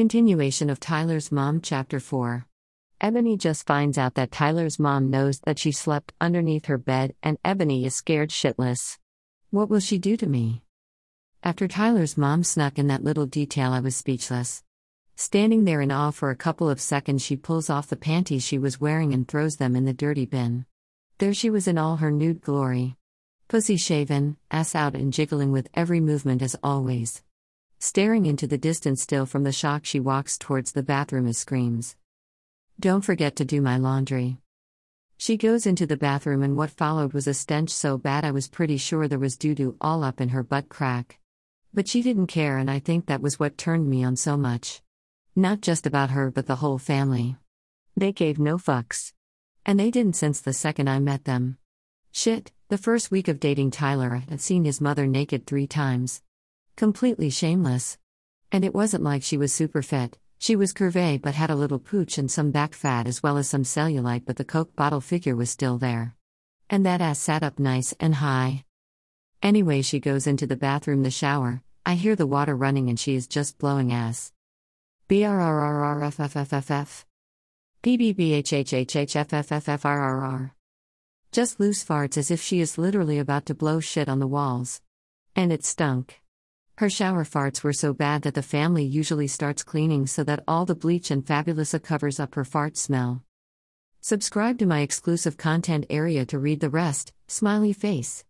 Continuation of Tyler's Mom, Chapter 4. Ebony just finds out that Tyler's mom knows that she slept underneath her bed, and Ebony is scared shitless. What will she do to me? After Tyler's mom snuck in that little detail, I was speechless. Standing there in awe for a couple of seconds, she pulls off the panties she was wearing and throws them in the dirty bin. There she was in all her nude glory. Pussy shaven, ass out, and jiggling with every movement as always. Staring into the distance still from the shock, she walks towards the bathroom and screams. Don't forget to do my laundry. She goes into the bathroom, and what followed was a stench so bad I was pretty sure there was doo doo all up in her butt crack. But she didn't care, and I think that was what turned me on so much. Not just about her, but the whole family. They gave no fucks. And they didn't since the second I met them. Shit, the first week of dating Tyler, I had seen his mother naked three times. Completely shameless. And it wasn't like she was super fit, she was curvy but had a little pooch and some back fat as well as some cellulite, but the Coke bottle figure was still there. And that ass sat up nice and high. Anyway, she goes into the bathroom, the shower. I hear the water running and she is just blowing ass. PBBHHHHFFFFRRR. Just loose farts as if she is literally about to blow shit on the walls. And it stunk. Her shower farts were so bad that the family usually starts cleaning so that all the bleach and Fabuloso covers up her fart smell. Subscribe to my exclusive content area to read the rest. Smiley face.